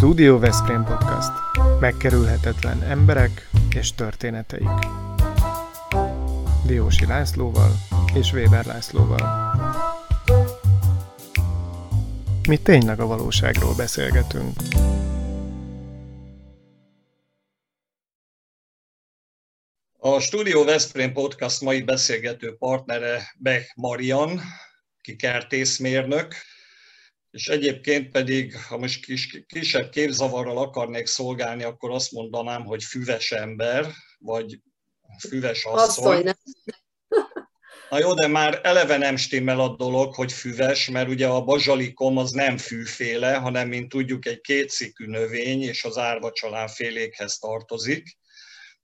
Studio Veszprém Podcast. Megkerülhetetlen emberek és történeteik. Diósi Lászlóval és Weber Lászlóval. Mi tényleg a valóságról beszélgetünk. A Studio Veszprém Podcast mai beszélgető partnere Beck Marian, ki kertészmérnök, és egyébként pedig, ha most kis, kisebb képzavarral akarnék szolgálni, akkor azt mondanám, hogy füves ember, vagy füves asszony. asszony Na jó, de már eleve nem stimmel a dolog, hogy füves, mert ugye a bazsalikom az nem fűféle, hanem, mint tudjuk, egy kétszikű növény, és az árvacsalán félékhez tartozik.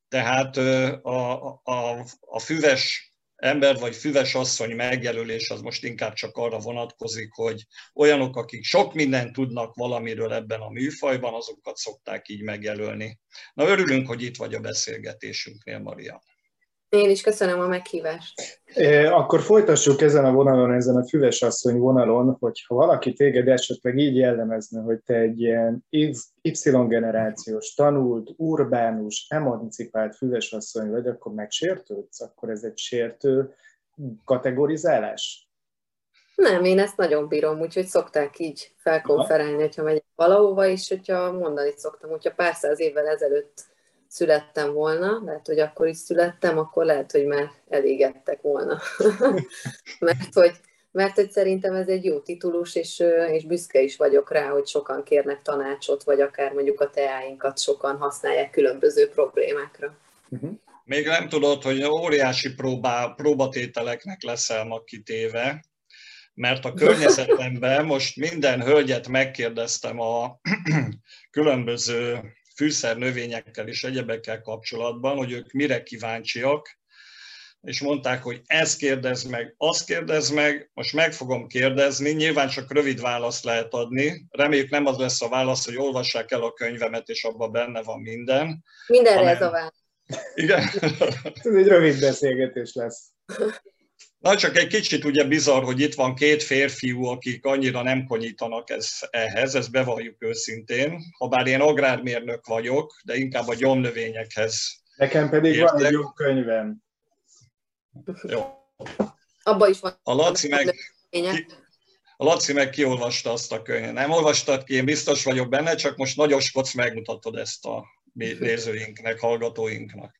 Tehát a, a, a füves ember vagy füves asszony megjelölés az most inkább csak arra vonatkozik, hogy olyanok, akik sok mindent tudnak valamiről ebben a műfajban, azokat szokták így megjelölni. Na örülünk, hogy itt vagy a beszélgetésünknél, Maria. Én is köszönöm a meghívást. Akkor folytassuk ezen a vonalon, ezen a füves asszony vonalon, hogyha valaki téged esetleg így jellemezne, hogy te egy ilyen Y-generációs, tanult, urbánus, emancipált füves asszony vagy, akkor megsértődsz? Akkor ez egy sértő kategorizálás? Nem, én ezt nagyon bírom, úgyhogy szokták így felkonferálni, hogyha megyek valahova, és hogyha mondani szoktam, hogyha pár száz évvel ezelőtt születtem volna, lehet, hogy akkor is születtem, akkor lehet, hogy már elégettek volna. mert, hogy, mert hogy szerintem ez egy jó titulus, és, és büszke is vagyok rá, hogy sokan kérnek tanácsot, vagy akár mondjuk a teáinkat sokan használják különböző problémákra. Uh-huh. Még nem tudod, hogy óriási próbá, próbatételeknek leszel ma kitéve, mert a környezetemben most minden hölgyet megkérdeztem a különböző fűszer növényekkel és egyebekkel kapcsolatban, hogy ők mire kíváncsiak, és mondták, hogy ezt kérdez meg, azt kérdez meg, most meg fogom kérdezni, nyilván csak rövid választ lehet adni, reméljük nem az lesz a válasz, hogy olvassák el a könyvemet, és abban benne van minden. Mindenre hanem... ez a válasz. Igen. ez egy rövid beszélgetés lesz. Na, csak egy kicsit ugye bizarr, hogy itt van két férfiú, akik annyira nem konyítanak ez, ehhez, ezt bevalljuk őszintén. Habár én agrármérnök vagyok, de inkább a gyomnövényekhez. Nekem pedig értek. van egy jó könyvem. Jó. Abba is van. A Laci meg, ki, a Laci meg kiolvasta azt a könyvet. Nem olvastad ki, én biztos vagyok benne, csak most nagyoskodsz, megmutatod ezt a nézőinknek, hallgatóinknak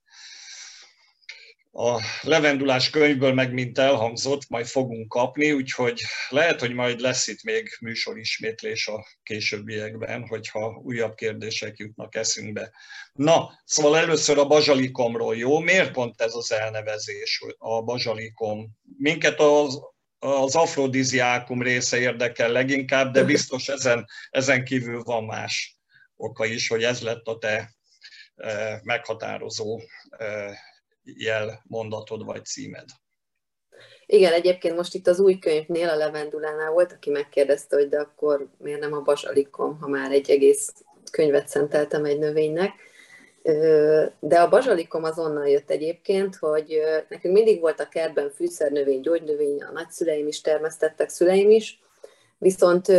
a levendulás könyvből meg mint elhangzott, majd fogunk kapni, úgyhogy lehet, hogy majd lesz itt még műsorismétlés a későbbiekben, hogyha újabb kérdések jutnak eszünkbe. Na, szóval először a bazsalikomról, jó? Miért pont ez az elnevezés, a bazsalikom? Minket az, az afrodiziákum része érdekel leginkább, de biztos ezen, ezen kívül van más oka is, hogy ez lett a te eh, meghatározó eh, jel mondatod vagy címed. Igen, egyébként most itt az új könyvnél, a Levendulánál volt, aki megkérdezte, hogy de akkor miért nem a bazsalikom, ha már egy egész könyvet szenteltem egy növénynek. De a bazsalikom azonnal jött egyébként, hogy nekünk mindig volt a kertben fűszernövény, gyógynövény, a nagyszüleim is termesztettek, szüleim is, viszont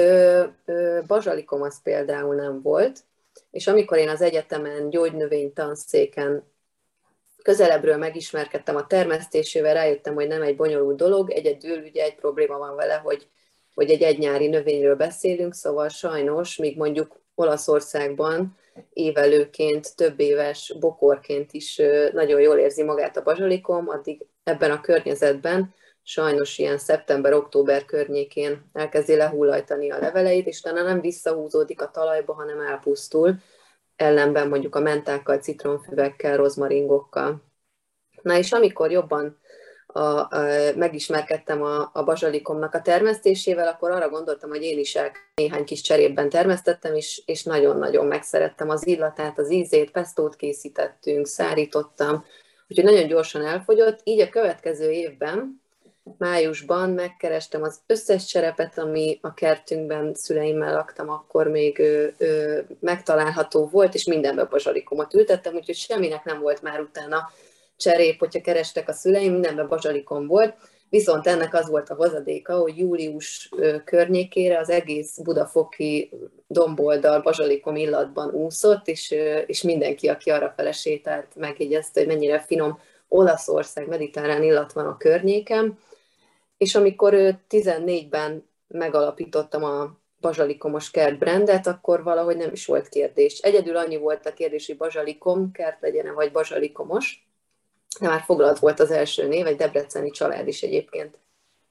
bazsalikom az például nem volt, és amikor én az egyetemen gyógynövény tanszéken közelebbről megismerkedtem a termesztésével, rájöttem, hogy nem egy bonyolult dolog, egyedül ugye egy probléma van vele, hogy, hogy egy egynyári növényről beszélünk, szóval sajnos, míg mondjuk Olaszországban évelőként, több éves bokorként is nagyon jól érzi magát a bazsalikom, addig ebben a környezetben sajnos ilyen szeptember-október környékén elkezdi lehullajtani a leveleit, és utána nem visszahúzódik a talajba, hanem elpusztul, ellenben mondjuk a mentákkal, citronfüvekkel, rozmaringokkal. Na és amikor jobban a, a, megismerkedtem a, a bazsalikomnak a termesztésével, akkor arra gondoltam, hogy én is el néhány kis cserében termesztettem, és, és nagyon-nagyon megszerettem az illatát, az ízét, pestót készítettünk, szárítottam, úgyhogy nagyon gyorsan elfogyott. Így a következő évben májusban megkerestem az összes cserepet, ami a kertünkben szüleimmel laktam, akkor még ö, ö, megtalálható volt, és mindenbe bazsalikomot ültettem, úgyhogy semminek nem volt már utána cserép, hogyha kerestek a szüleim, mindenben bazsalikom volt. Viszont ennek az volt a hozadéka, hogy július környékére az egész budafoki domboldal, bazsalikom illatban úszott, és, és mindenki, aki arra fele sétált, megjegyezte, hogy mennyire finom Olaszország mediterrán illat van a környéken. És amikor 14-ben megalapítottam a bazsalikomos kert brandet, akkor valahogy nem is volt kérdés. Egyedül annyi volt a kérdés, hogy bazsalikom kert legyen vagy bazsalikomos, de már foglalt volt az első név, egy debreceni család is egyébként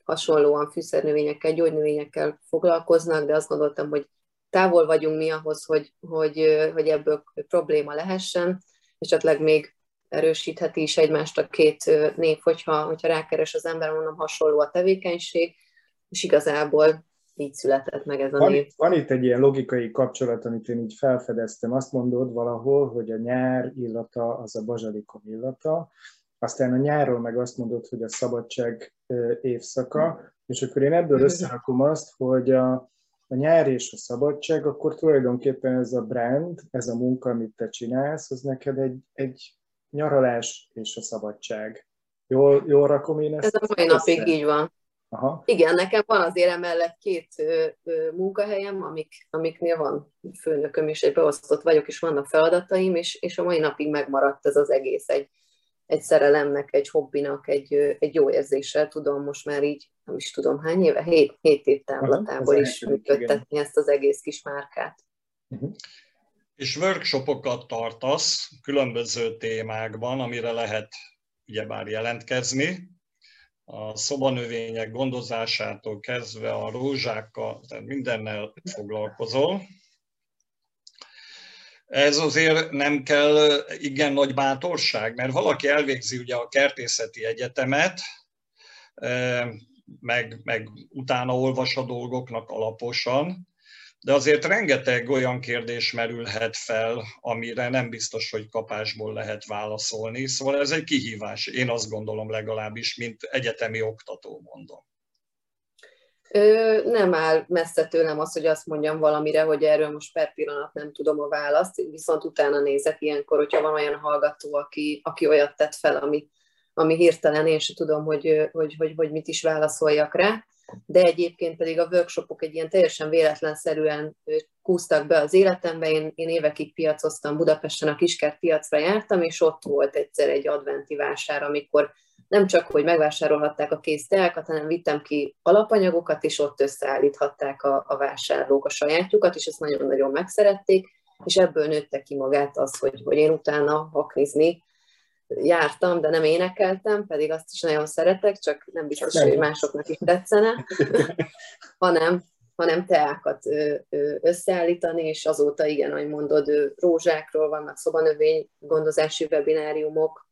hasonlóan fűszernövényekkel, gyógynövényekkel foglalkoznak, de azt gondoltam, hogy távol vagyunk mi ahhoz, hogy, hogy, hogy ebből probléma lehessen, és esetleg még erősítheti is egymást a két név, hogyha, hogyha rákeres az ember, mondom, hasonló a tevékenység, és igazából így született meg ez a van, név. Van itt egy ilyen logikai kapcsolat, amit én így felfedeztem. Azt mondod valahol, hogy a nyár illata az a bazsalikom illata, aztán a nyáról meg azt mondod, hogy a szabadság évszaka, és akkor én ebből összerakom azt, hogy a, a nyár és a szabadság, akkor tulajdonképpen ez a brand, ez a munka, amit te csinálsz, az neked egy, egy nyaralás és a szabadság. Jól, jól rakom én ezt? Ez a mai napig így van. Aha. Igen, nekem van azért emellett két ö, ö, munkahelyem, amik, amiknél van főnököm, és egy beosztott vagyok, és vannak feladataim, és, és a mai napig megmaradt ez az egész egy, egy szerelemnek, egy hobbinak, egy, egy jó érzéssel tudom most már így, nem is tudom hány éve, hét, hét év távlatából is működtetni ezt az egész kis márkát. Uh-huh. És workshopokat tartasz különböző témákban, amire lehet ugyebár jelentkezni. A szobanövények gondozásától kezdve a rózsákkal, tehát mindennel foglalkozol. Ez azért nem kell igen nagy bátorság, mert valaki elvégzi ugye a kertészeti egyetemet, meg, meg utána olvas a dolgoknak alaposan, de azért rengeteg olyan kérdés merülhet fel, amire nem biztos, hogy kapásból lehet válaszolni. Szóval ez egy kihívás, én azt gondolom legalábbis, mint egyetemi oktató mondom. Ö, nem áll messze tőlem az, hogy azt mondjam valamire, hogy erről most per pillanat nem tudom a választ, viszont utána nézek ilyenkor, hogyha van olyan hallgató, aki, aki olyat tett fel, ami, ami hirtelen én sem tudom, hogy, hogy, hogy, hogy mit is válaszoljak rá de egyébként pedig a workshopok egy ilyen teljesen véletlenszerűen kúztak be az életembe. Én, én évekig piacoztam Budapesten, a Kiskert piacra jártam, és ott volt egyszer egy adventi vásár, amikor nem csak, hogy megvásárolhatták a kész teákat, hanem vittem ki alapanyagokat, és ott összeállíthatták a, a vásárlók a sajátjukat, és ezt nagyon-nagyon megszerették, és ebből nőtte ki magát az, hogy, hogy én utána haknizni jártam, de nem énekeltem, pedig azt is nagyon szeretek, csak nem biztos, nem. hogy másoknak is tetszene, hanem, hanem teákat összeállítani, és azóta igen, ahogy mondod, rózsákról vannak szobanövény gondozási webináriumok,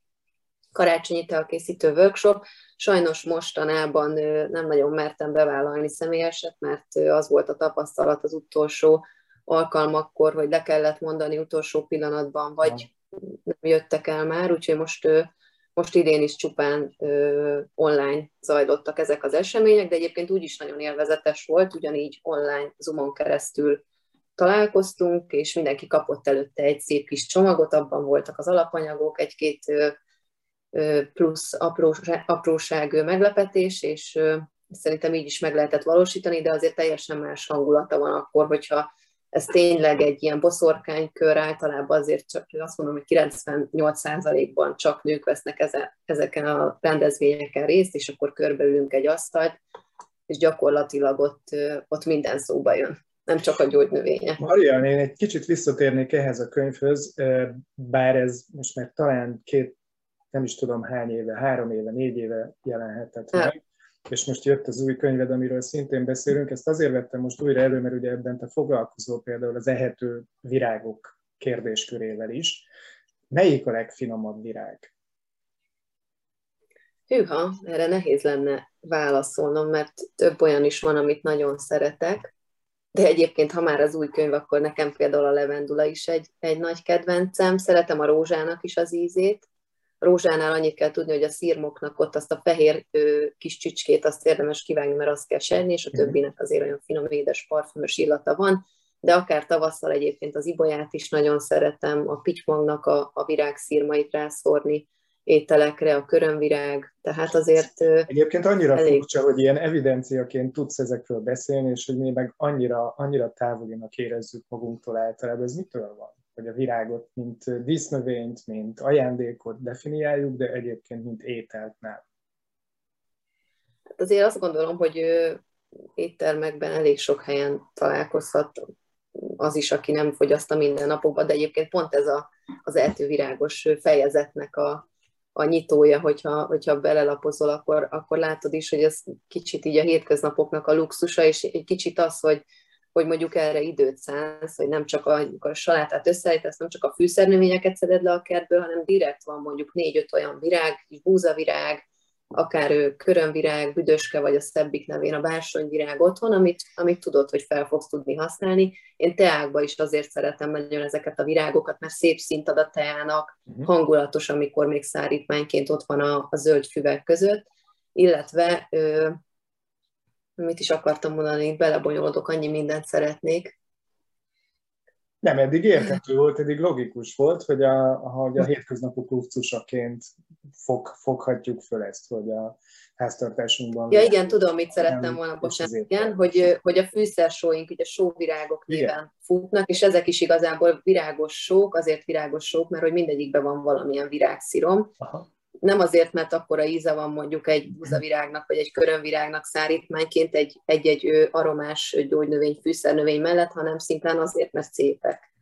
karácsonyi teakészítő workshop. Sajnos mostanában nem nagyon mertem bevállalni személyeset, mert az volt a tapasztalat az utolsó alkalmakkor, hogy le kellett mondani utolsó pillanatban, vagy nem jöttek el már, úgyhogy most, most idén is csupán online zajlottak ezek az események, de egyébként úgy is nagyon élvezetes volt, ugyanígy online Zoomon keresztül találkoztunk, és mindenki kapott előtte egy szép kis csomagot, abban voltak az alapanyagok, egy-két plusz apróság, meglepetés, és szerintem így is meg lehetett valósítani, de azért teljesen más hangulata van akkor, hogyha ez tényleg egy ilyen boszorkánykör, általában azért csak azt mondom, hogy 98%-ban csak nők vesznek ezeken a rendezvényeken részt, és akkor körbeülünk egy asztalt, és gyakorlatilag ott, ott minden szóba jön, nem csak a gyógynövények. Marian, én egy kicsit visszatérnék ehhez a könyvhöz, bár ez most már talán két, nem is tudom hány éve, három éve, négy éve jelenhetett meg és most jött az új könyved, amiről szintén beszélünk. Ezt azért vettem most újra elő, mert ugye ebben te foglalkozol például az ehető virágok kérdéskörével is. Melyik a legfinomabb virág? Hűha, erre nehéz lenne válaszolnom, mert több olyan is van, amit nagyon szeretek, de egyébként, ha már az új könyv, akkor nekem például a levendula is egy, egy nagy kedvencem. Szeretem a rózsának is az ízét, rózsánál annyit kell tudni, hogy a szírmoknak ott azt a fehér ö, kis csücskét azt érdemes kivágni, mert azt kell serni, és a mhm. többinek azért olyan finom, édes, parfümös illata van, de akár tavasszal egyébként az ibolyát is nagyon szeretem, a pitymangnak a, a virágszírmait rászórni, ételekre, a körömvirág, tehát azért Egyébként annyira elég... furcsa, hogy ilyen evidenciaként tudsz ezekről beszélni, és hogy mi meg annyira, annyira távolinak érezzük magunktól általában. Ez mitől van? Hogy a virágot, mint dísznövényt, mint ajándékot definiáljuk, de egyébként mint ételt nem. Hát azért azt gondolom, hogy éttermekben elég sok helyen találkozhat az is, aki nem fogyaszt a mindennapokban, de egyébként pont ez a, az eltővirágos fejezetnek a, a nyitója, hogyha, hogyha belelapozol, akkor, akkor látod is, hogy ez kicsit így a hétköznapoknak a luxusa, és egy kicsit az, hogy, hogy mondjuk erre időt szánsz, hogy nem csak a, a salátát összeállítasz, nem csak a fűszernövényeket szeded le a kertből, hanem direkt van mondjuk négy-öt olyan virág, kis búzavirág, akár ő körömvirág, büdöske, vagy a szebbik nevén a bársonyvirág otthon, amit, amit tudod, hogy fel fogsz tudni használni. Én teákba is azért szeretem nagyon ezeket a virágokat, mert szép szint ad a teának, uh-huh. hangulatos, amikor még szárítmányként ott van a, a zöld füvek között, illetve ö, mit is akartam mondani, belebonyolodok, annyi mindent szeretnék. Nem, eddig érthető volt, eddig logikus volt, hogy a, hogy a hétköznapok luxusaként fog, foghatjuk föl ezt, hogy a háztartásunkban... Ja igen, tudom, mit szerettem volna, bocsánat, igen, hogy, hogy a fűszersóink ugye sóvirágok néven futnak, és ezek is igazából virágos sók, azért virágos sók, mert hogy mindegyikben van valamilyen virágszirom. Aha. Nem azért, mert akkora íze van mondjuk egy búzavirágnak, vagy egy körönvirágnak szárítmányként egy, egy-egy aromás gyógynövény, fűszernövény mellett, hanem szimplán azért, mert szépek.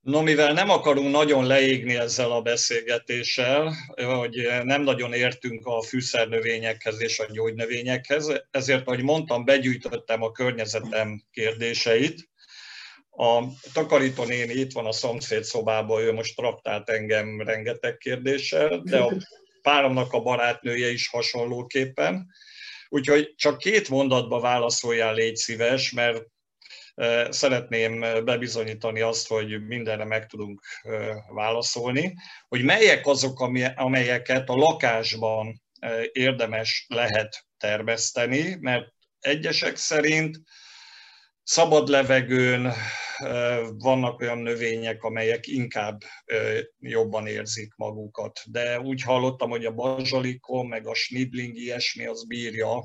No, mivel nem akarunk nagyon leégni ezzel a beszélgetéssel, hogy nem nagyon értünk a fűszernövényekhez és a gyógynövényekhez, ezért, ahogy mondtam, begyűjtöttem a környezetem kérdéseit. A takarító néni itt van a szomszéd szobában, ő most traktált engem rengeteg kérdéssel, de a páromnak a barátnője is hasonlóképpen. Úgyhogy csak két mondatba válaszoljál, légy szíves, mert Szeretném bebizonyítani azt, hogy mindenre meg tudunk válaszolni, hogy melyek azok, amelyeket a lakásban érdemes lehet termeszteni, mert egyesek szerint szabad levegőn vannak olyan növények, amelyek inkább jobban érzik magukat. De úgy hallottam, hogy a bazsalikom, meg a snibling ilyesmi az bírja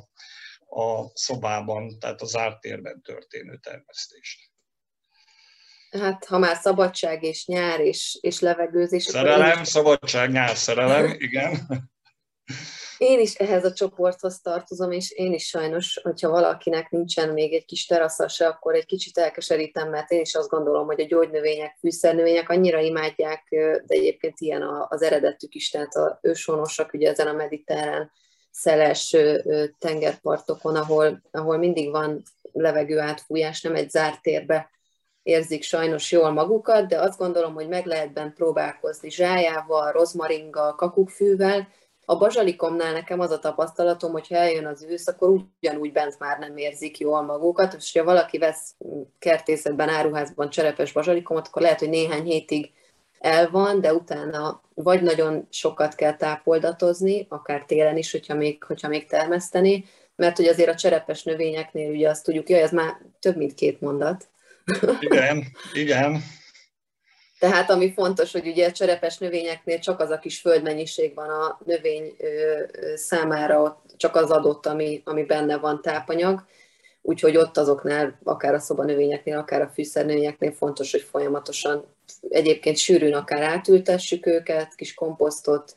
a szobában, tehát az ártérben történő termesztést. Hát, ha már szabadság és nyár és, és levegőzés... Szerelem, is... szabadság, nyár, szerelem, igen. Én is ehhez a csoporthoz tartozom, és én is sajnos, hogyha valakinek nincsen még egy kis terasza se, akkor egy kicsit elkeserítem, mert én is azt gondolom, hogy a gyógynövények, fűszernövények annyira imádják, de egyébként ilyen az eredetük is, tehát a őshonosak ugye ezen a mediterrán szeles tengerpartokon, ahol, ahol mindig van levegő átfújás, nem egy zárt térbe érzik sajnos jól magukat, de azt gondolom, hogy meg lehet bent próbálkozni zsájával, rozmaringgal, kakukkfűvel. A bazsalikomnál nekem az a tapasztalatom, hogy ha eljön az ősz, akkor ugyanúgy bent már nem érzik jól magukat, és ha valaki vesz kertészetben, áruházban cserepes bazsalikomot, akkor lehet, hogy néhány hétig el van, de utána vagy nagyon sokat kell tápoldatozni, akár télen is, hogyha még, hogyha még termeszteni, mert hogy azért a cserepes növényeknél ugye azt tudjuk, jaj, ez már több mint két mondat. Igen, igen. Tehát ami fontos, hogy ugye a cserepes növényeknél csak az a kis földmennyiség van a növény számára, csak az adott, ami, ami benne van tápanyag, úgyhogy ott azoknál, akár a szobanövényeknél, akár a fűszernövényeknél fontos, hogy folyamatosan egyébként sűrűn akár átültessük őket, kis komposztot,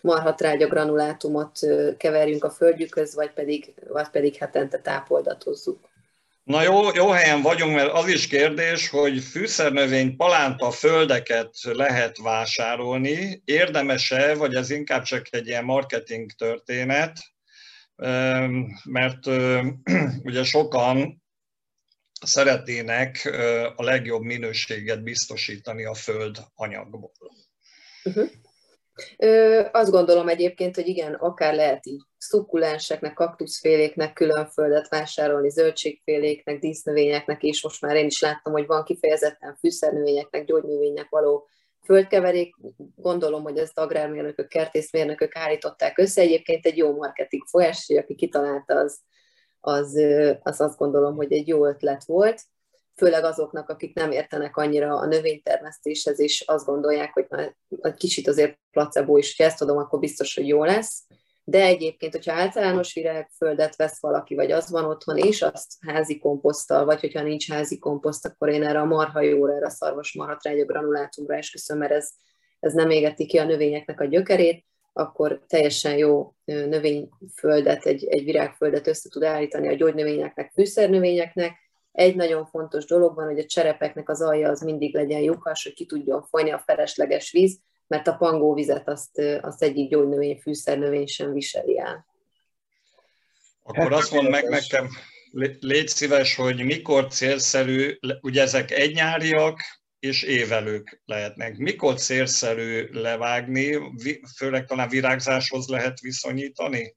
marhatrágya granulátumot keverjünk a földjükhöz, vagy pedig, vagy pedig hetente tápoldatozzuk. Na jó, jó helyen vagyunk, mert az is kérdés, hogy fűszernövény palánta földeket lehet vásárolni, érdemese, vagy ez inkább csak egy ilyen marketing történet, mert ugye sokan szeretnének a legjobb minőséget biztosítani a föld anyagból. Uh-huh. Ö, azt gondolom egyébként, hogy igen, akár lehet így szukkulenseknek, kaktuszféléknek külön földet vásárolni, zöldségféléknek, dísznövényeknek, és most már én is láttam, hogy van kifejezetten fűszernövényeknek, gyógynövények való földkeverék. Gondolom, hogy ezt agrármérnökök, kertészmérnökök állították össze. Egyébként egy jó marketing folyás, aki kitalálta, az az, az azt gondolom, hogy egy jó ötlet volt. Főleg azoknak, akik nem értenek annyira a növénytermesztéshez, és azt gondolják, hogy már egy kicsit azért placebo is, ha ezt adom, akkor biztos, hogy jó lesz. De egyébként, hogyha általános virágföldet vesz valaki, vagy az van otthon, és azt házi komposzttal, vagy hogyha nincs házi komposzt, akkor én erre a marhajóra, erre a szarvas marhatrágya granulátumra esküszöm, mert ez, ez nem égeti ki a növényeknek a gyökerét, akkor teljesen jó növényföldet, egy, egy virágföldet össze tud állítani a gyógynövényeknek, fűszernövényeknek. Egy nagyon fontos dolog van, hogy a cserepeknek az alja az mindig legyen lyukas, hogy ki tudjon folyni a felesleges víz, mert a pangóvizet azt, azt egyik gyógynövény, fűszernövény sem viseli el. Akkor hát, azt mondd meg nekem, légy szíves, hogy mikor célszerű, ugye ezek egynyáriak, és évelők lehetnek. Mikor célszerű levágni, főleg talán virágzáshoz lehet viszonyítani?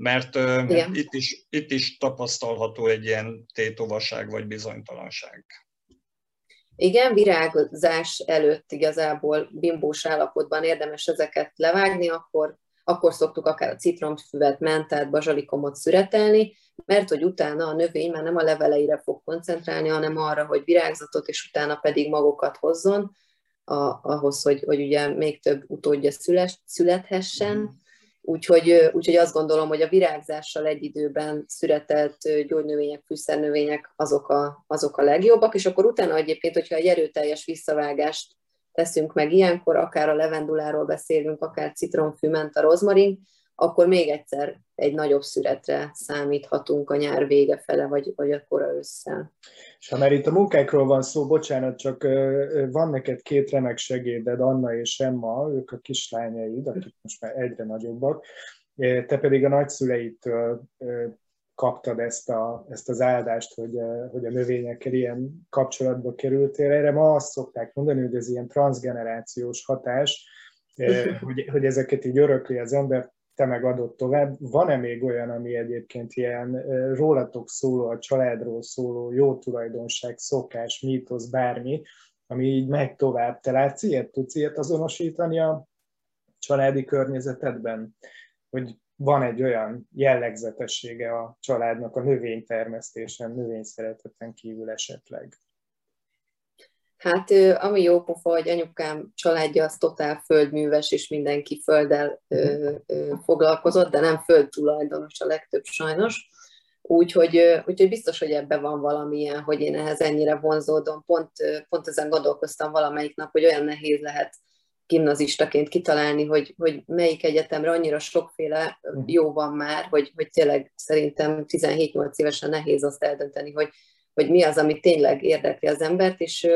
Mert Igen. itt is, itt is tapasztalható egy ilyen tétovaság vagy bizonytalanság. Igen, virágzás előtt igazából bimbós állapotban érdemes ezeket levágni, akkor, akkor szoktuk akár a citromfüvet, mentát, bazsalikomot szüretelni, mert hogy utána a növény már nem a leveleire fog koncentrálni, hanem arra, hogy virágzatot, és utána pedig magokat hozzon, a, ahhoz, hogy, hogy ugye még több utódja szüles, születhessen. Mhm. Úgyhogy, úgyhogy azt gondolom, hogy a virágzással egy időben született gyógynövények, fűszernövények azok a, azok a legjobbak, és akkor utána egyébként, hogyha egy erőteljes visszavágást teszünk meg ilyenkor, akár a levenduláról beszélünk, akár citromfű, a rozmarin, akkor még egyszer egy nagyobb szüretre számíthatunk a nyár vége fele, vagy, vagy a kora ősszel. És ha már itt a munkákról van szó, bocsánat, csak van neked két remek segéded, Anna és Emma, ők a kislányaid, akik most már egyre nagyobbak, te pedig a nagyszüleitől kaptad ezt, a, ezt az áldást, hogy, hogy a növényekkel ilyen kapcsolatba kerültél. Erre ma azt szokták mondani, hogy ez ilyen transgenerációs hatás, hogy, hogy ezeket így örökli az ember, te meg adott tovább. Van-e még olyan, ami egyébként ilyen rólatok szóló, a családról szóló, jó tulajdonság, szokás, mítosz, bármi, ami így megy tovább. Te látsz ilyet? Tudsz ilyet azonosítani a családi környezetedben? Hogy van egy olyan jellegzetessége a családnak a növénytermesztésen, növényszereteten kívül esetleg? Hát ami jó pofa, hogy anyukám családja az totál földműves, és mindenki földdel ö, ö, foglalkozott, de nem földtulajdonos a legtöbb sajnos. Úgyhogy, úgyhogy biztos, hogy ebben van valamilyen, hogy én ehhez ennyire vonzódom. Pont, pont ezen gondolkoztam valamelyik nap, hogy olyan nehéz lehet gimnazistaként kitalálni, hogy, hogy melyik egyetemre annyira sokféle hm. jó van már, hogy, hogy tényleg szerintem 17-8 évesen nehéz azt eldönteni, hogy, hogy mi az, ami tényleg érdekli az embert, és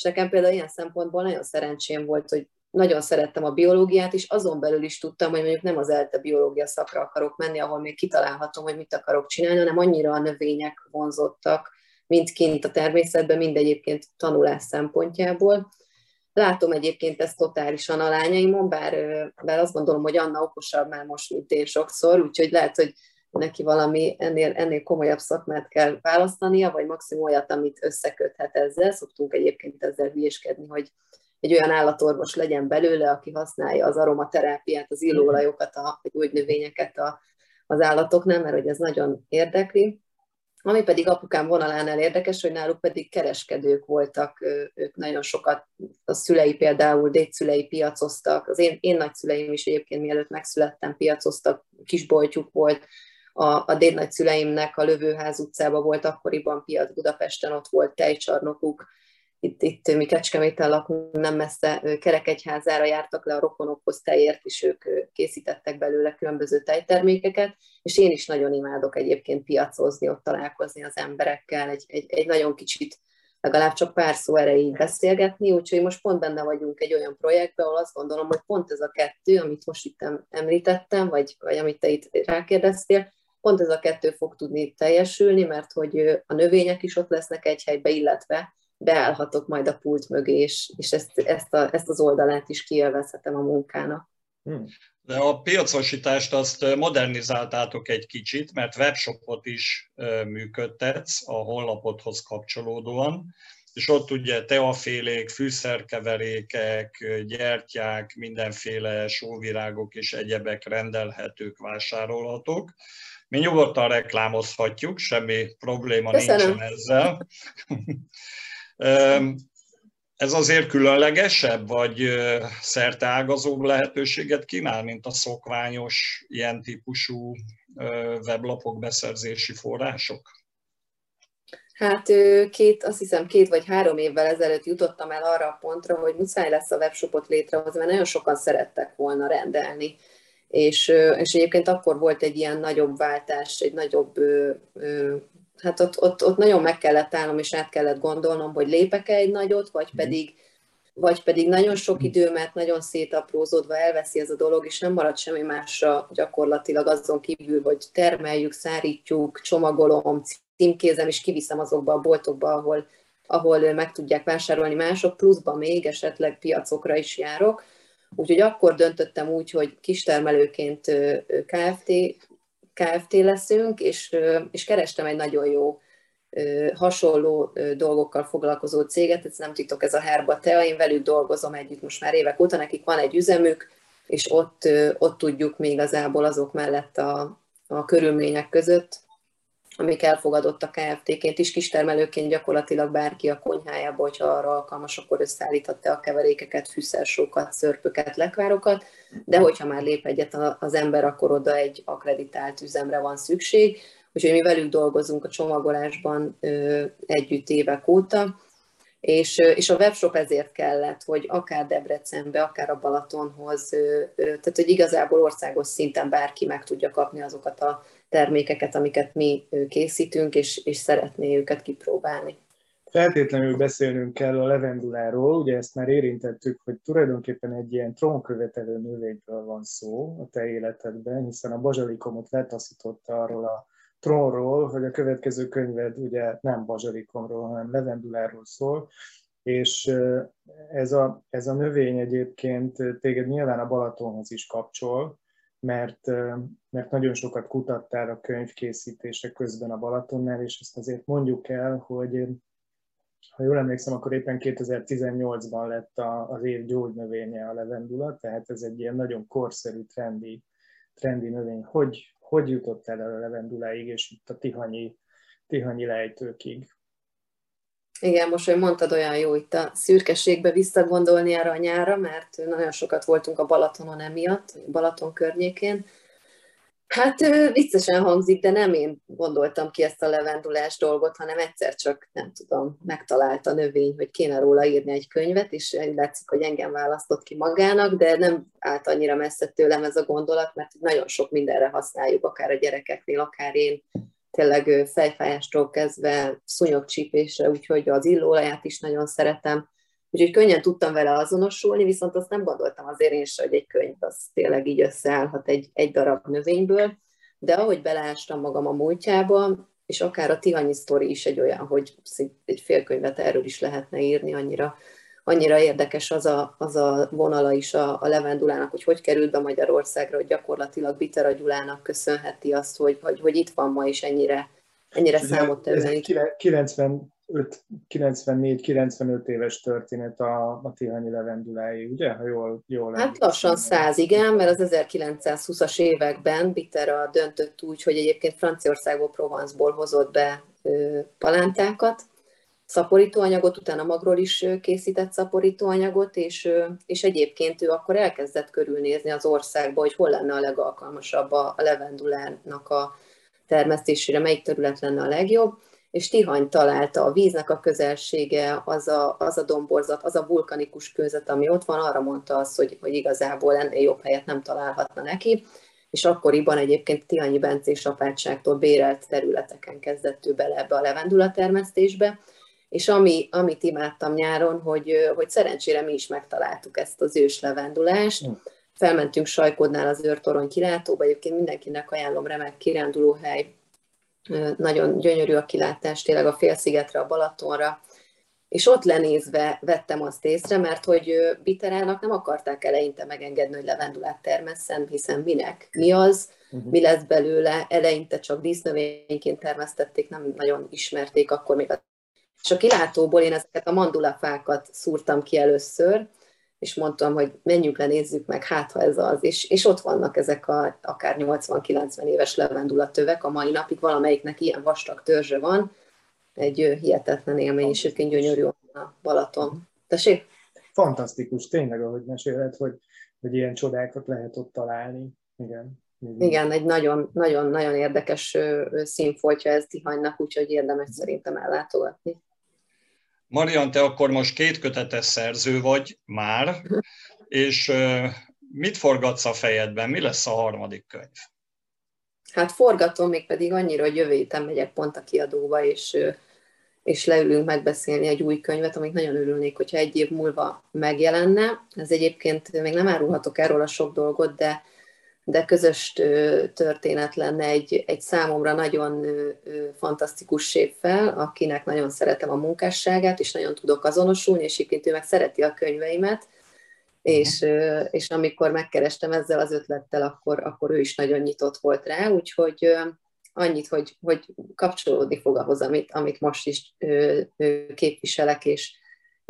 és nekem például ilyen szempontból nagyon szerencsém volt, hogy nagyon szerettem a biológiát, és azon belül is tudtam, hogy mondjuk nem az ELTE biológia szakra akarok menni, ahol még kitalálhatom, hogy mit akarok csinálni, hanem annyira a növények vonzottak, mint kint a természetben, mind egyébként tanulás szempontjából. Látom egyébként ezt totálisan a lányaimon, bár, bár azt gondolom, hogy Anna okosabb már most, mint én sokszor, úgyhogy lehet, hogy neki valami ennél, ennél komolyabb szakmát kell választania, vagy maximum olyat, amit összeköthet ezzel. Szoktunk egyébként ezzel hülyéskedni, hogy egy olyan állatorvos legyen belőle, aki használja az aromaterápiát, az illóolajokat, a gyógynövényeket a, az állatoknál, mert hogy ez nagyon érdekli. Ami pedig apukám vonalánál érdekes, hogy náluk pedig kereskedők voltak, ők nagyon sokat, a szülei például dédszülei piacoztak, az én, én nagyszüleim is egyébként mielőtt megszülettem piacoztak, kisboltjuk volt, a, a dédnagyszüleimnek a Lövőház utcában volt akkoriban piac Budapesten, ott volt tejcsarnokuk, itt, itt mi Kecskeméten lakunk, nem messze Kerekegyházára jártak le a rokonokhoz tejért, és ők készítettek belőle különböző tejtermékeket, és én is nagyon imádok egyébként piacozni, ott találkozni az emberekkel, egy, egy, egy nagyon kicsit legalább csak pár szó erejéig beszélgetni, úgyhogy most pont benne vagyunk egy olyan projektben, ahol azt gondolom, hogy pont ez a kettő, amit most itt említettem, vagy, vagy amit te itt rákérdeztél, pont ez a kettő fog tudni teljesülni, mert hogy a növények is ott lesznek egy helybe, illetve beállhatok majd a pult mögé, és, és ezt, ezt, a, ezt az oldalát is kielvezhetem a munkának. Hmm. De a piacosítást azt modernizáltátok egy kicsit, mert webshopot is működtetsz a honlapodhoz kapcsolódóan, és ott ugye teafélék, fűszerkeverékek, gyertyák, mindenféle sóvirágok és egyebek rendelhetők, vásárolhatók Mi nyugodtan reklámozhatjuk, semmi probléma Köszönöm. nincsen ezzel. Ez azért különlegesebb, vagy szerteágazóbb lehetőséget kínál, mint a szokványos ilyen típusú weblapok beszerzési források? Hát két, azt hiszem két vagy három évvel ezelőtt jutottam el arra a pontra, hogy muszáj lesz a webshopot létrehozni, mert nagyon sokan szerettek volna rendelni. És, és egyébként akkor volt egy ilyen nagyobb váltás, egy nagyobb, hát ott, ott, ott nagyon meg kellett állnom, és át kellett gondolnom, hogy lépek-e egy nagyot, vagy mhm. pedig, vagy pedig nagyon sok időmet nagyon szétaprózódva elveszi ez a dolog, és nem marad semmi másra gyakorlatilag azon kívül, hogy termeljük, szárítjuk, csomagolom, címkézem, és kiviszem azokba a boltokba, ahol, ahol meg tudják vásárolni mások, pluszban még esetleg piacokra is járok. Úgyhogy akkor döntöttem úgy, hogy kistermelőként KFT, KFT leszünk, és, és kerestem egy nagyon jó hasonló dolgokkal foglalkozó céget, ez nem titok, ez a Herba Tea, én velük dolgozom együtt most már évek óta, nekik van egy üzemük, és ott, ott tudjuk még igazából azok mellett a, a körülmények között, amik elfogadottak KFT-ként is, kistermelőként gyakorlatilag bárki a konyhájába, hogyha arra alkalmas, akkor összeállíthatta a keverékeket, fűszersókat, szörpöket, lekvárokat, de hogyha már lép egyet az ember, akkor oda egy akreditált üzemre van szükség, úgyhogy mi velük dolgozunk a csomagolásban együtt évek óta, és, és a webshop ezért kellett, hogy akár Debrecenbe, akár a Balatonhoz, tehát hogy igazából országos szinten bárki meg tudja kapni azokat a termékeket, amiket mi készítünk, és, és szeretné őket kipróbálni. Feltétlenül beszélnünk kell a levenduláról, ugye ezt már érintettük, hogy tulajdonképpen egy ilyen trónkövetelő növényről van szó a te életedben, hiszen a bazsalikomot letaszította arról a trónról, hogy a következő könyved ugye nem bazsalikomról, hanem levenduláról szól, és ez a, ez a növény egyébként téged nyilván a Balatonhoz is kapcsol, mert, mert nagyon sokat kutattál a könyvkészítése közben a Balatonnál, és ezt azért mondjuk el, hogy ha jól emlékszem, akkor éppen 2018-ban lett az év gyógynövénye a levendula, tehát ez egy ilyen nagyon korszerű, trendi, trendi növény. Hogy, hogy jutott el a levenduláig, és itt a tihanyi, tihanyi lejtőkig? Igen, most, hogy mondtad, olyan jó itt a szürkeségbe visszagondolni erre a nyára, mert nagyon sokat voltunk a Balatonon emiatt, Balaton környékén. Hát viccesen hangzik, de nem én gondoltam ki ezt a levendulás dolgot, hanem egyszer csak, nem tudom, megtalálta a növény, hogy kéne róla írni egy könyvet, és látszik, hogy engem választott ki magának, de nem állt annyira messze tőlem ez a gondolat, mert nagyon sok mindenre használjuk, akár a gyerekeknél, akár én tényleg fejfájástól kezdve szúnyogcsípésre, úgyhogy az illóolaját is nagyon szeretem. Úgyhogy könnyen tudtam vele azonosulni, viszont azt nem gondoltam azért én hogy egy könyv az tényleg így összeállhat egy, egy darab növényből, de ahogy beleástam magam a múltjába, és akár a Tihanyi sztori is egy olyan, hogy egy félkönyvet erről is lehetne írni, annyira annyira érdekes az a, az a vonala is a, a levendulának, hogy hogy került be Magyarországra, hogy gyakorlatilag Bitera Gyulának köszönheti azt, hogy, hogy, hogy itt van ma is ennyire, ennyire számot tevődik. 94-95 éves történet a, a Tihanyi levendulái, ugye? Ha jól, jól hát lassan száz, igen, mert az 1920-as években Bitera döntött úgy, hogy egyébként Franciaországból, Provence-ból hozott be ö, palántákat, szaporítóanyagot, utána magról is készített szaporítóanyagot, és, és egyébként ő akkor elkezdett körülnézni az országba, hogy hol lenne a legalkalmasabb a, levendulának a termesztésére, melyik terület lenne a legjobb, és Tihany találta a víznek a közelsége, az a, az a domborzat, az a vulkanikus kőzet, ami ott van, arra mondta azt, hogy, hogy igazából ennél jobb helyet nem találhatna neki, és akkoriban egyébként Tihanyi Bencés apátságtól bérelt területeken kezdett ő bele ebbe a levendula termesztésbe, és ami, amit imádtam nyáron, hogy, hogy szerencsére mi is megtaláltuk ezt az ős levendulást, mm. felmentünk Sajkodnál az őrtorony kilátóba, egyébként mindenkinek ajánlom remek kirándulóhely, nagyon gyönyörű a kilátás, tényleg a félszigetre, a Balatonra, és ott lenézve vettem azt észre, mert hogy Biterának nem akarták eleinte megengedni, hogy levendulát termesszen, hiszen minek, mi az, uh-huh. mi lesz belőle, eleinte csak dísznövényként termesztették, nem nagyon ismerték akkor még a és a kilátóból én ezeket a mandulafákat szúrtam ki először, és mondtam, hogy menjünk le, nézzük meg, hát ha ez az, és, és ott vannak ezek a akár 80-90 éves levendula tövek, a mai napig valamelyiknek ilyen vastag törzse van, egy hihetetlen élmény, és egyébként gyönyörű a Balaton. Tessék? Fantasztikus, tényleg, ahogy meséled, hogy, hogy ilyen csodákat lehet ott találni. Igen. Igen, egy nagyon-nagyon érdekes színfoltja ez Tihanynak, úgyhogy érdemes szerintem ellátogatni. Marian, te akkor most két kötetes szerző vagy már, és mit forgatsz a fejedben? Mi lesz a harmadik könyv? Hát forgatom, még pedig annyira, hogy jövő héten megyek pont a kiadóba, és, és leülünk megbeszélni egy új könyvet, amit nagyon örülnék, hogyha egy év múlva megjelenne. Ez egyébként még nem árulhatok erről a sok dolgot, de de közös történet lenne egy, egy számomra nagyon fantasztikus séffel, akinek nagyon szeretem a munkásságát, és nagyon tudok azonosulni, és egyébként ő meg szereti a könyveimet, és, és amikor megkerestem ezzel az ötlettel, akkor, akkor ő is nagyon nyitott volt rá, úgyhogy annyit, hogy, hogy kapcsolódni fog ahhoz, amit, amit most is képviselek, és,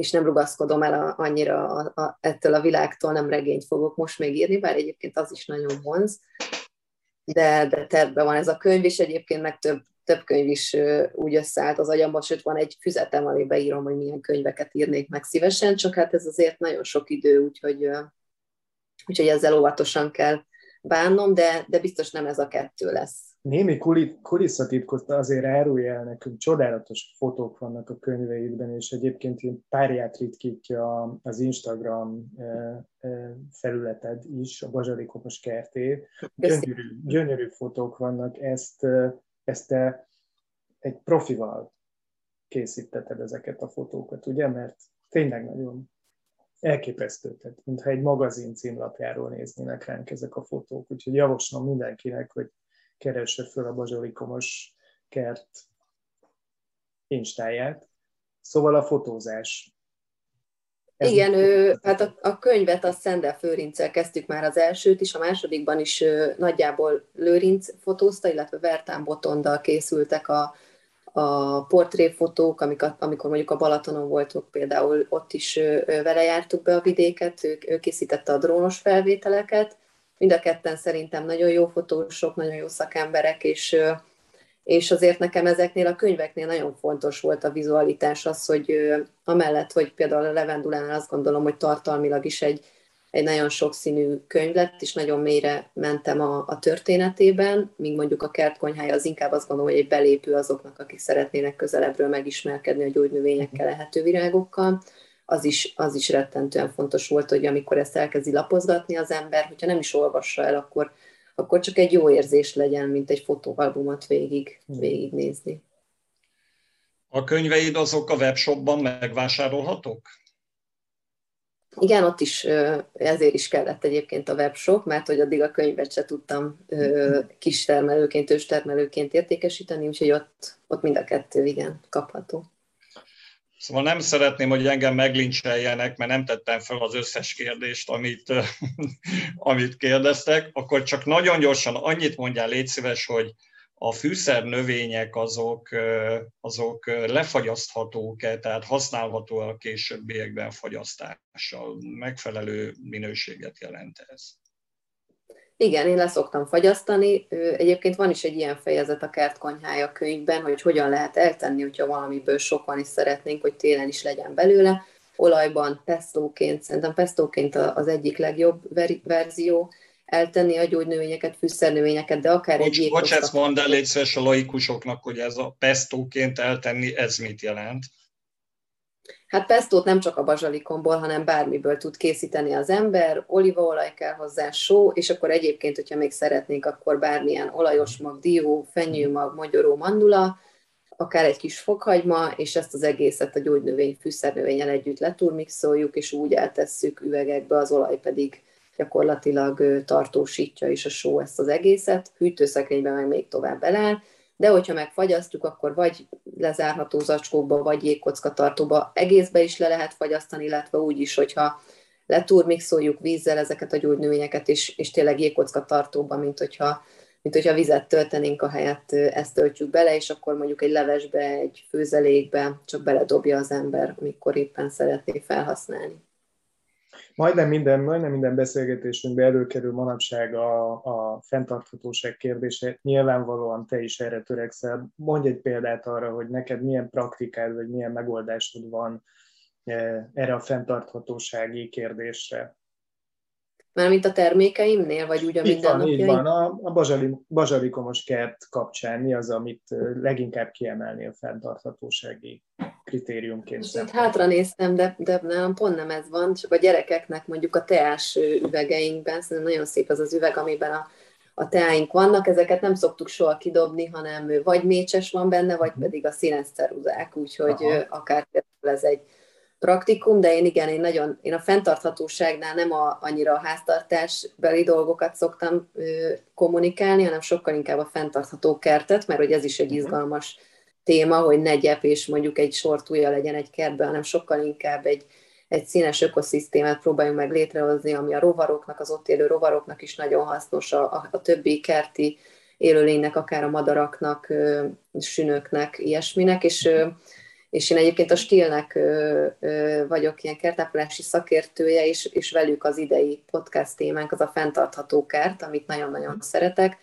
és nem rugaszkodom el a, annyira a, a, ettől a világtól, nem regényt fogok most még írni, bár egyébként az is nagyon vonz, de, de tervben van ez a könyv, és egyébként meg több, több könyv is úgy összeállt az agyamban, sőt van egy füzetem, amiben írom, hogy milyen könyveket írnék meg szívesen, csak hát ez azért nagyon sok idő, úgyhogy, úgyhogy ezzel óvatosan kell bánnom, de, de biztos nem ez a kettő lesz némi kulisszatitkot azért árulja el nekünk, csodálatos fotók vannak a könyveidben, és egyébként én párját ritkítja az Instagram felületed is, a Bazsalikomos kerté. Gyönyörű, gyönyörű fotók vannak, ezt, ezt te egy profival készítetted ezeket a fotókat, ugye? Mert tényleg nagyon elképesztő, tehát mintha egy magazin címlapjáról néznének ránk ezek a fotók, úgyhogy javaslom mindenkinek, hogy keresse föl a Bazsalikomos kert instáját. Szóval a fotózás. Ez Igen, ő, hát a, a könyvet a Szendel Főrinccel kezdtük már az elsőt is, a másodikban is ő, nagyjából Lőrinc fotózta, illetve Vertán Botondal készültek a, a portréfotók, amik, amikor mondjuk a Balatonon voltunk például, ott is vele jártuk be a vidéket, ő, ő készítette a drónos felvételeket, Mind a ketten szerintem nagyon jó fotósok, nagyon jó szakemberek, és, és azért nekem ezeknél a könyveknél nagyon fontos volt a vizualitás az, hogy amellett, hogy például a Levendulánál azt gondolom, hogy tartalmilag is egy, egy nagyon sokszínű könyv lett, és nagyon mélyre mentem a, a történetében, míg mondjuk a kertkonyhája az inkább azt gondolom, hogy egy belépő azoknak, akik szeretnének közelebbről megismerkedni a gyógynövényekkel, lehető virágokkal az is, az is rettentően fontos volt, hogy amikor ezt elkezdi lapozgatni az ember, hogyha nem is olvassa el, akkor, akkor csak egy jó érzés legyen, mint egy fotóalbumot végig, végignézni. A könyveid azok a webshopban megvásárolhatók? Igen, ott is ezért is kellett egyébként a webshop, mert hogy addig a könyvet se tudtam kis termelőként, őstermelőként értékesíteni, úgyhogy ott, ott mind a kettő igen kapható. Szóval nem szeretném, hogy engem meglincseljenek, mert nem tettem fel az összes kérdést, amit, amit kérdeztek. Akkor csak nagyon gyorsan annyit mondjál, légy szíves, hogy a fűszer növények azok, azok lefagyaszthatók-e, tehát használható a későbbiekben fagyasztással. Megfelelő minőséget jelent ez. Igen, én leszoktam fagyasztani. Egyébként van is egy ilyen fejezet a kertkonyhája könyvben, hogy hogyan lehet eltenni, hogyha valamiből sokan is szeretnénk, hogy télen is legyen belőle. Olajban, pestóként, szerintem pestóként az egyik legjobb verzió, eltenni a gyógynövényeket, fűszernövényeket, de akár Bocs, egy Bocs, ezt mondd el légy a laikusoknak, hogy ez a pestóként eltenni, ez mit jelent? Hát pestót nem csak a bazsalikomból, hanem bármiből tud készíteni az ember, olívaolaj kell hozzá, só, és akkor egyébként, hogyha még szeretnénk, akkor bármilyen olajos mag, dió, fenyőmag, magyaró, mandula, akár egy kis fokhagyma, és ezt az egészet a gyógynövény fűszernövényel együtt leturmixoljuk, és úgy eltesszük üvegekbe, az olaj pedig gyakorlatilag tartósítja is a só ezt az egészet, hűtőszekrényben meg még tovább beláll, de hogyha megfagyasztjuk, akkor vagy lezárható zacskókba, vagy jégkocka tartóba egészbe is le lehet fagyasztani, illetve úgy is, hogyha leturmixoljuk vízzel ezeket a gyógynövényeket, és, és tényleg jégkocka tartóba, mint hogyha, mint hogyha vizet töltenénk a helyet, ezt töltjük bele, és akkor mondjuk egy levesbe, egy főzelékbe csak beledobja az ember, amikor éppen szeretné felhasználni. Majdnem minden, majdnem minden beszélgetésünkben előkerül manapság a, a fenntarthatóság kérdése. Nyilvánvalóan te is erre törekszel. Mondj egy példát arra, hogy neked milyen praktikád, vagy milyen megoldásod van eh, erre a fenntarthatósági kérdésre. Mármint a termékeimnél, vagy úgy a így van, így van. A, a bazsali, bazsalikomos kert kapcsán mi az, amit leginkább kiemelni a fenntarthatósági kritériumként? Hát hátra néztem, de, de nem, pont nem ez van, csak a gyerekeknek mondjuk a teás üvegeinkben, szerintem nagyon szép az az üveg, amiben a, a teáink vannak, ezeket nem szoktuk soha kidobni, hanem vagy mécses van benne, vagy mhm. pedig a színes ceruzák, úgyhogy Aha. akár ez egy praktikum, de én igen, én nagyon, én a fenntarthatóságnál nem a, annyira a háztartásbeli dolgokat szoktam ö, kommunikálni, hanem sokkal inkább a fenntartható kertet, mert hogy ez is egy mhm. izgalmas téma, hogy ne gyep és mondjuk egy sortúja legyen egy kertben, hanem sokkal inkább egy, egy színes ökoszisztémát próbáljunk meg létrehozni, ami a rovaroknak, az ott élő rovaroknak is nagyon hasznos, a, a, többi kerti élőlénynek, akár a madaraknak, sünöknek, ilyesminek, és és én egyébként a Stilnek vagyok ilyen kertápolási szakértője, és, és velük az idei podcast témánk az a fenntartható kert, amit nagyon-nagyon szeretek,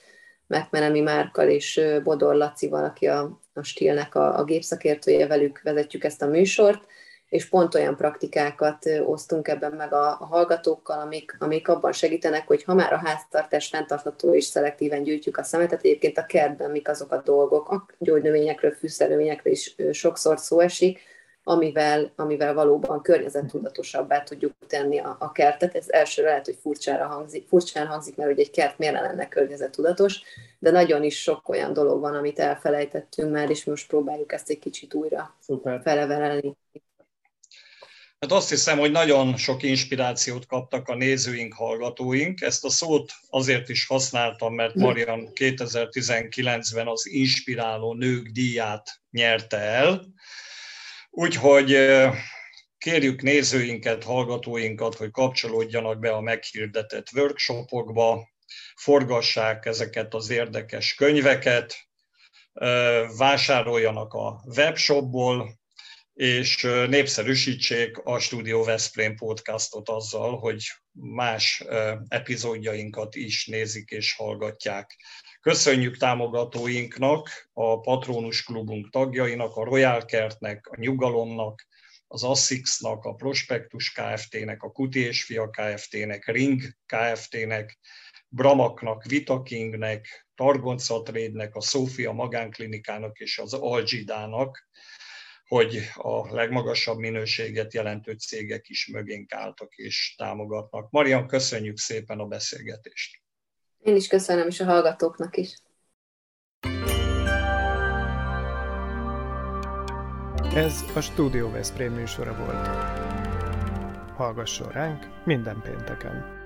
Megmenemi Márkal és Bodor Lacival, aki a, a Stilnek a, a gépszakértője, velük vezetjük ezt a műsort, és pont olyan praktikákat osztunk ebben meg a, a hallgatókkal, amik, amik abban segítenek, hogy ha már a háztartás fenntartható és szelektíven gyűjtjük a szemetet, egyébként a kertben mik azok a dolgok, a gyógynövényekről, fűszernövényekről is sokszor szó esik, amivel, amivel valóban környezettudatosabbá tudjuk tenni a, a kertet. Ez elsőre lehet, hogy furcsára hangzik, furcsán hangzik, mert hogy egy kert miért lenne környezettudatos, de nagyon is sok olyan dolog van, amit elfelejtettünk már, és most próbáljuk ezt egy kicsit újra Szuper. felevelelni. Hát azt hiszem, hogy nagyon sok inspirációt kaptak a nézőink, hallgatóink. Ezt a szót azért is használtam, mert Marian 2019-ben az Inspiráló Nők díját nyerte el. Úgyhogy kérjük nézőinket, hallgatóinkat, hogy kapcsolódjanak be a meghirdetett workshopokba, forgassák ezeket az érdekes könyveket, vásároljanak a webshopból, és népszerűsítsék a Studio Veszprém podcastot azzal, hogy más epizódjainkat is nézik és hallgatják. Köszönjük támogatóinknak, a Patronus Klubunk tagjainak, a Royal Kertnek, a Nyugalomnak, az Assixnak, a Prospektus Kft-nek, a Kuti és Fia Kft-nek, Ring Kft-nek, Bramaknak, Vitakingnek, Targoncatrédnek, a Szófia Magánklinikának és az Algidának, hogy a legmagasabb minőséget jelentő cégek is mögénk álltak és támogatnak. Marian, köszönjük szépen a beszélgetést. Én is köszönöm, és a hallgatóknak is. Ez a Studio Veszprém műsora volt. Hallgasson ránk minden pénteken!